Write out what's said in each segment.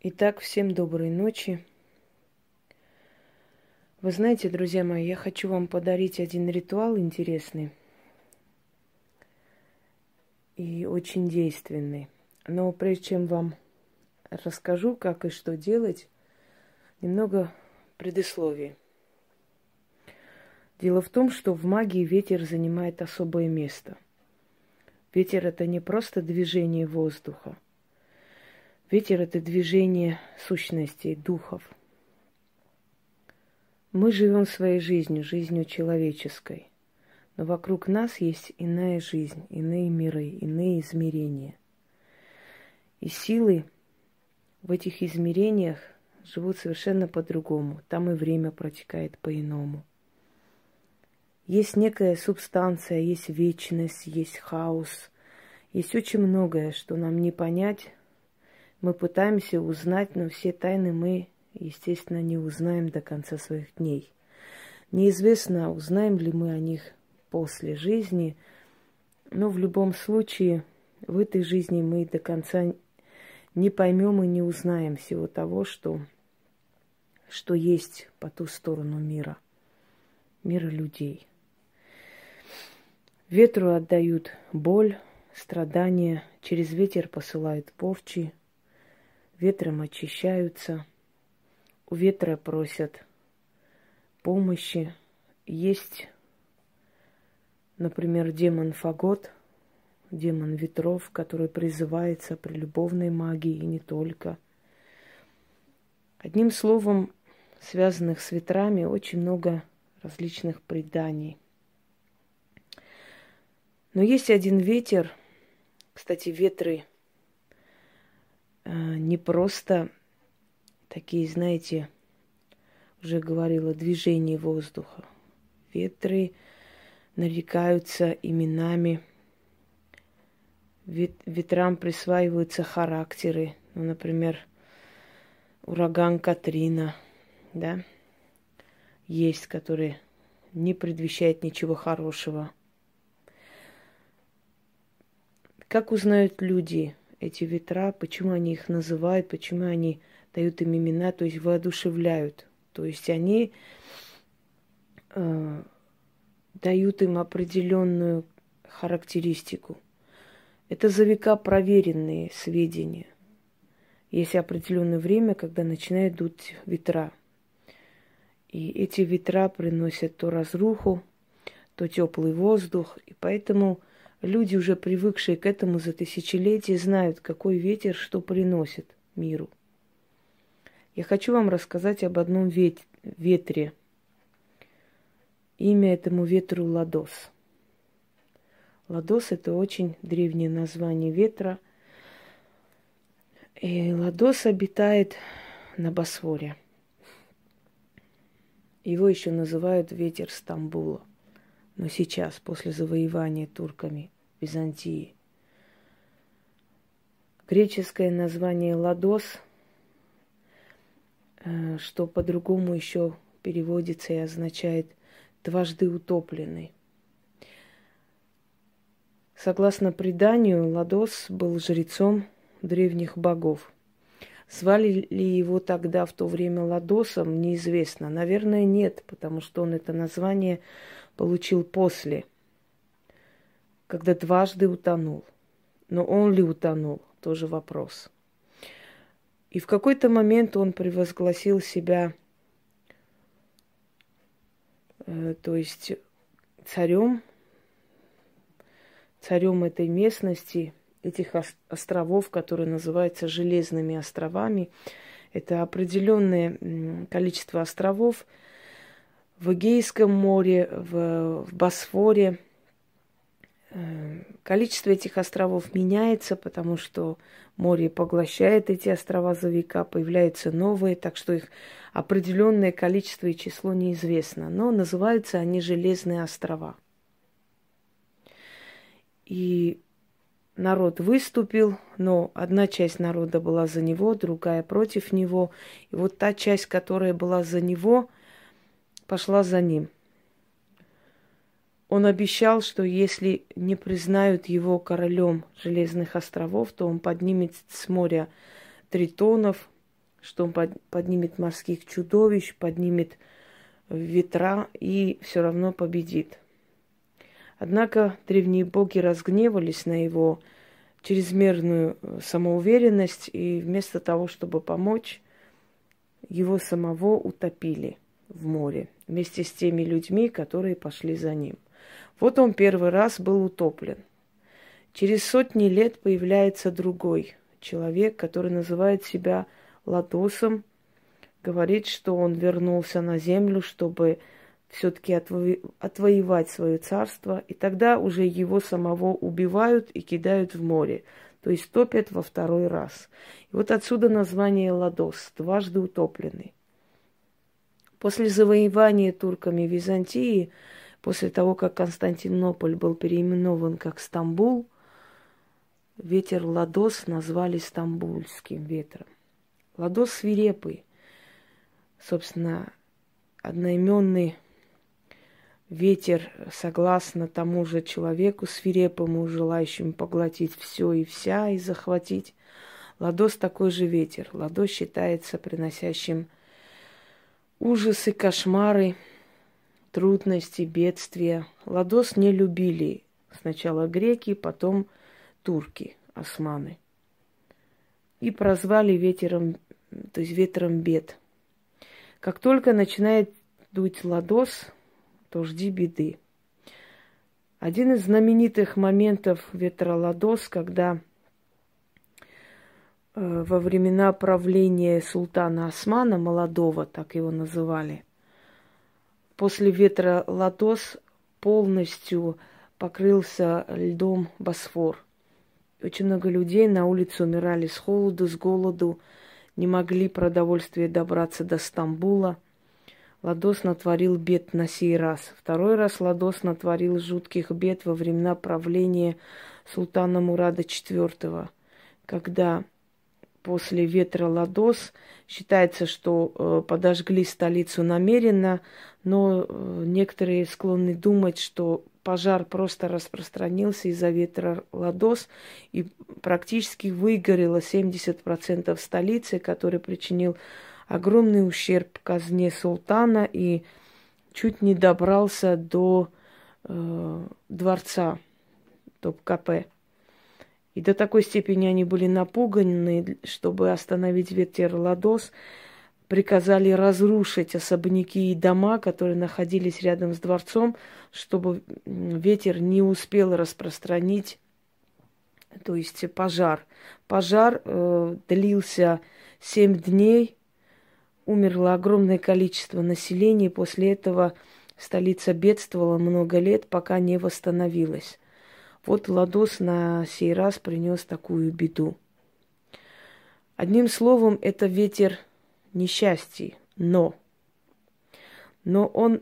Итак, всем доброй ночи. Вы знаете, друзья мои, я хочу вам подарить один ритуал интересный и очень действенный. Но прежде чем вам расскажу, как и что делать, немного предисловий. Дело в том, что в магии ветер занимает особое место. Ветер это не просто движение воздуха – Ветер – это движение сущностей, духов. Мы живем своей жизнью, жизнью человеческой. Но вокруг нас есть иная жизнь, иные миры, иные измерения. И силы в этих измерениях живут совершенно по-другому. Там и время протекает по-иному. Есть некая субстанция, есть вечность, есть хаос, есть очень многое, что нам не понять, мы пытаемся узнать, но все тайны мы, естественно, не узнаем до конца своих дней. Неизвестно, узнаем ли мы о них после жизни, но в любом случае в этой жизни мы до конца не поймем и не узнаем всего того, что, что есть по ту сторону мира, мира людей. Ветру отдают боль, страдания, через ветер посылают порчи, ветром очищаются, у ветра просят помощи. Есть, например, демон Фагот, демон ветров, который призывается при любовной магии и не только. Одним словом, связанных с ветрами очень много различных преданий. Но есть один ветер, кстати, ветры – не просто такие, знаете, уже говорила, движение воздуха. Ветры нарекаются именами, ветрам присваиваются характеры. Ну, например, ураган Катрина, да, есть, который не предвещает ничего хорошего. Как узнают люди эти ветра, почему они их называют, почему они дают им имена, то есть воодушевляют. То есть они э, дают им определенную характеристику. Это за века проверенные сведения. Есть определенное время, когда начинают дуть ветра. И эти ветра приносят то разруху, то теплый воздух. И поэтому Люди, уже привыкшие к этому за тысячелетия, знают, какой ветер что приносит миру. Я хочу вам рассказать об одном вет- ветре. Имя этому ветру Ладос. Ладос – это очень древнее название ветра. И Ладос обитает на Босфоре. Его еще называют ветер Стамбула но сейчас, после завоевания турками Византии. Греческое название Ладос, э, что по-другому еще переводится и означает дважды утопленный. Согласно преданию, Ладос был жрецом древних богов. Звали ли его тогда в то время Ладосом, неизвестно. Наверное, нет, потому что он это название получил после, когда дважды утонул. Но он ли утонул, тоже вопрос. И в какой-то момент он превозгласил себя, э, то есть царем, царем этой местности, этих островов, которые называются Железными островами. Это определенное количество островов, в Эгейском море, в, в Босфоре. Э, количество этих островов меняется, потому что море поглощает эти острова за века, появляются новые, так что их определенное количество и число неизвестно. Но называются они Железные острова. И народ выступил, но одна часть народа была за него, другая против него. И вот та часть, которая была за него, пошла за ним. Он обещал, что если не признают его королем Железных островов, то он поднимет с моря тритонов, что он поднимет морских чудовищ, поднимет ветра и все равно победит. Однако древние боги разгневались на его чрезмерную самоуверенность и вместо того, чтобы помочь, его самого утопили в море вместе с теми людьми, которые пошли за ним. Вот он первый раз был утоплен. Через сотни лет появляется другой человек, который называет себя Ладосом, говорит, что он вернулся на землю, чтобы все-таки отво- отвоевать свое царство, и тогда уже его самого убивают и кидают в море, то есть топят во второй раз. И вот отсюда название Ладос, дважды утопленный. После завоевания турками Византии, после того, как Константинополь был переименован как Стамбул, ветер Ладос назвали Стамбульским ветром. Ладос свирепый, собственно, одноименный ветер, согласно тому же человеку свирепому, желающему поглотить все и вся и захватить. Ладос такой же ветер. Ладос считается приносящим ужасы, кошмары, трудности, бедствия. Ладос не любили сначала греки, потом турки, османы. И прозвали ветером, то есть ветром бед. Как только начинает дуть ладос, то жди беды. Один из знаменитых моментов ветра ладос, когда во времена правления султана Османа, молодого, так его называли, после ветра Латос полностью покрылся льдом Босфор. Очень много людей на улице умирали с холоду, с голоду, не могли продовольствие добраться до Стамбула. Ладос натворил бед на сей раз. Второй раз Ладос натворил жутких бед во времена правления султана Мурада IV, когда после ветра Ладос. Считается, что э, подожгли столицу намеренно, но э, некоторые склонны думать, что пожар просто распространился из-за ветра Ладос и практически выгорело 70% столицы, который причинил огромный ущерб казне султана и чуть не добрался до э, дворца Топ-КП. И до такой степени они были напуганы, чтобы остановить ветер Ладос, приказали разрушить особняки и дома, которые находились рядом с дворцом, чтобы ветер не успел распространить, то есть пожар. Пожар э, длился семь дней, умерло огромное количество населения, после этого столица бедствовала много лет, пока не восстановилась. Вот Ладос на сей раз принес такую беду. Одним словом, это ветер несчастья, но. Но он,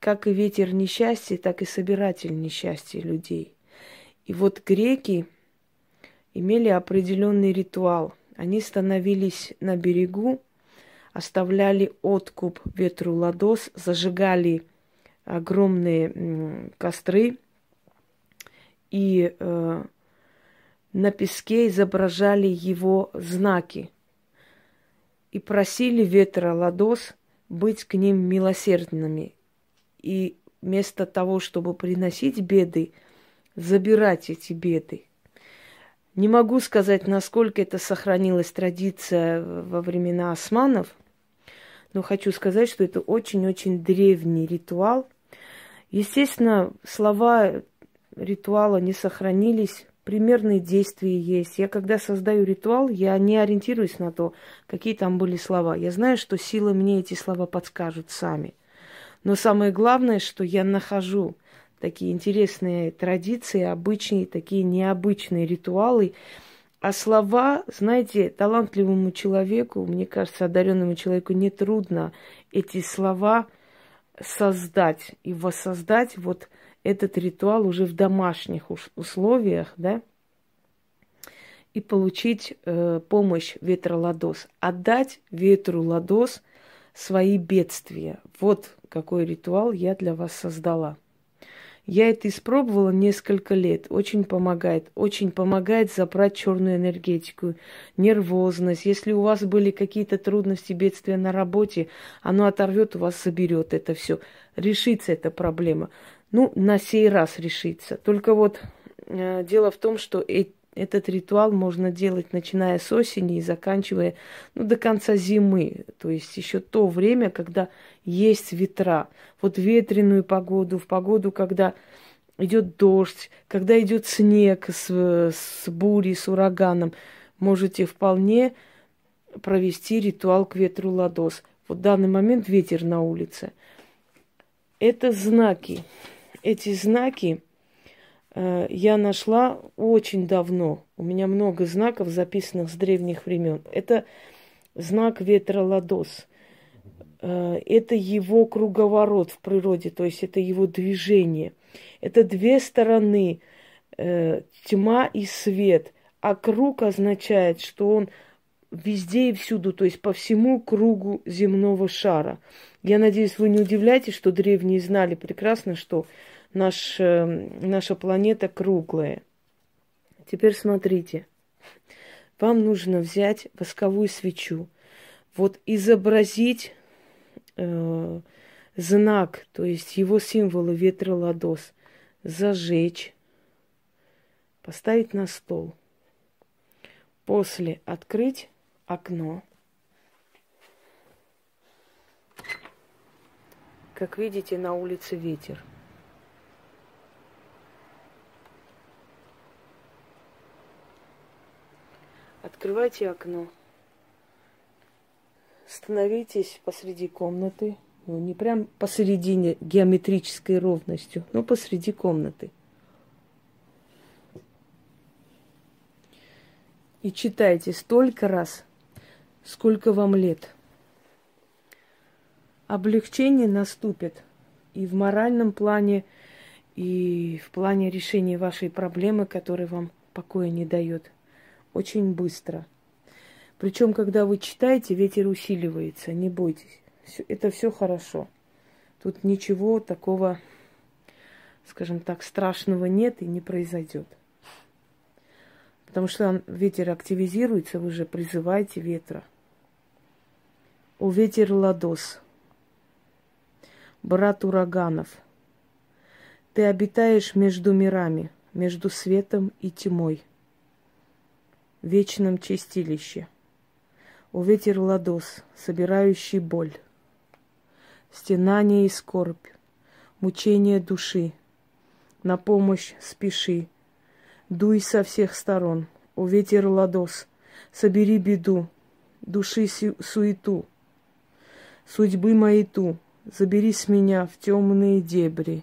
как и ветер несчастья, так и собиратель несчастья людей. И вот греки имели определенный ритуал. Они становились на берегу, оставляли откуп ветру ладос, зажигали огромные костры и э, на песке изображали его знаки и просили ветра Ладос быть к ним милосердными. И вместо того, чтобы приносить беды, забирать эти беды. Не могу сказать, насколько это сохранилась традиция во времена османов, но хочу сказать, что это очень-очень древний ритуал. Естественно, слова ритуала не сохранились, примерные действия есть. Я когда создаю ритуал, я не ориентируюсь на то, какие там были слова. Я знаю, что силы мне эти слова подскажут сами. Но самое главное, что я нахожу такие интересные традиции, обычные, такие необычные ритуалы. А слова, знаете, талантливому человеку, мне кажется, одаренному человеку нетрудно эти слова создать и воссоздать вот этот ритуал уже в домашних условиях, да, и получить э, помощь ветра Ладос, отдать ветру Ладос свои бедствия. Вот какой ритуал я для вас создала. Я это испробовала несколько лет. Очень помогает. Очень помогает забрать черную энергетику, нервозность. Если у вас были какие-то трудности, бедствия на работе, оно оторвет у вас, заберет это все. Решится эта проблема. Ну, на сей раз решится. Только вот э, дело в том, что э, этот ритуал можно делать, начиная с осени и заканчивая ну, до конца зимы. То есть еще то время, когда есть ветра. Вот ветреную погоду, в погоду, когда идет дождь, когда идет снег с, с бурей, с ураганом, можете вполне провести ритуал к ветру ладос. Вот в данный момент ветер на улице. Это знаки. Эти знаки э, я нашла очень давно. У меня много знаков, записанных с древних времен. Это знак ветра ладос. Э, это его круговорот в природе, то есть это его движение. Это две стороны, э, тьма и свет. А круг означает, что он везде и всюду, то есть по всему кругу земного шара. Я надеюсь, вы не удивляетесь, что древние знали прекрасно, что наш, э, наша планета круглая. Теперь смотрите. Вам нужно взять восковую свечу, вот изобразить э, знак, то есть его символы ветра ладос, зажечь, поставить на стол. После открыть окно. Как видите, на улице ветер. Открывайте окно. Становитесь посреди комнаты. Ну, не прям посередине геометрической ровностью, но посреди комнаты. И читайте столько раз, сколько вам лет. Облегчение наступит и в моральном плане, и в плане решения вашей проблемы, которая вам покоя не дает. Очень быстро – причем, когда вы читаете, ветер усиливается, не бойтесь. Это все хорошо. Тут ничего такого, скажем так, страшного нет и не произойдет. Потому что ветер активизируется, вы же призываете ветра. У ветер ладос, брат ураганов. Ты обитаешь между мирами, между светом и тьмой, вечном чистилище – у ветер ладос, собирающий боль, Стенание и скорбь, мучение души, На помощь спеши, дуй со всех сторон, у ветер ладос, собери беду, души суету, судьбы моей ту, забери с меня в темные дебри,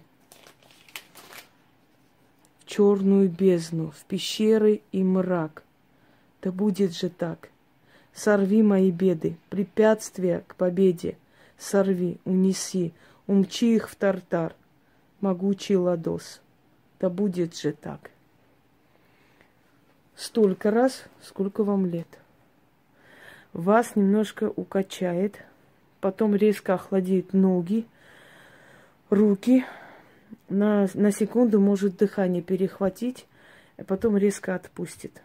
в черную бездну, в пещеры и мрак. Да будет же так. Сорви мои беды, препятствия к победе. Сорви, унеси, умчи их в тартар, могучий ладос. Да будет же так. Столько раз, сколько вам лет. Вас немножко укачает, потом резко охладит ноги, руки. На, на секунду может дыхание перехватить, а потом резко отпустит.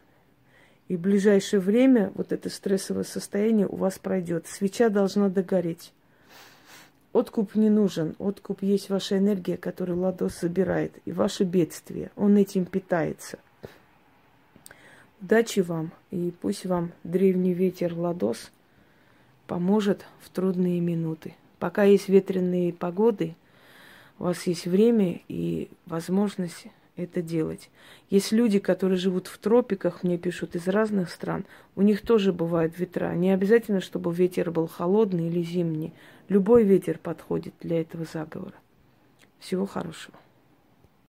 И в ближайшее время вот это стрессовое состояние у вас пройдет. Свеча должна догореть. Откуп не нужен. Откуп есть ваша энергия, которую Ладос забирает. И ваше бедствие. Он этим питается. Удачи вам. И пусть вам древний ветер Ладос поможет в трудные минуты. Пока есть ветреные погоды, у вас есть время и возможность это делать. Есть люди, которые живут в тропиках, мне пишут из разных стран. У них тоже бывают ветра. Не обязательно, чтобы ветер был холодный или зимний. Любой ветер подходит для этого заговора. Всего хорошего.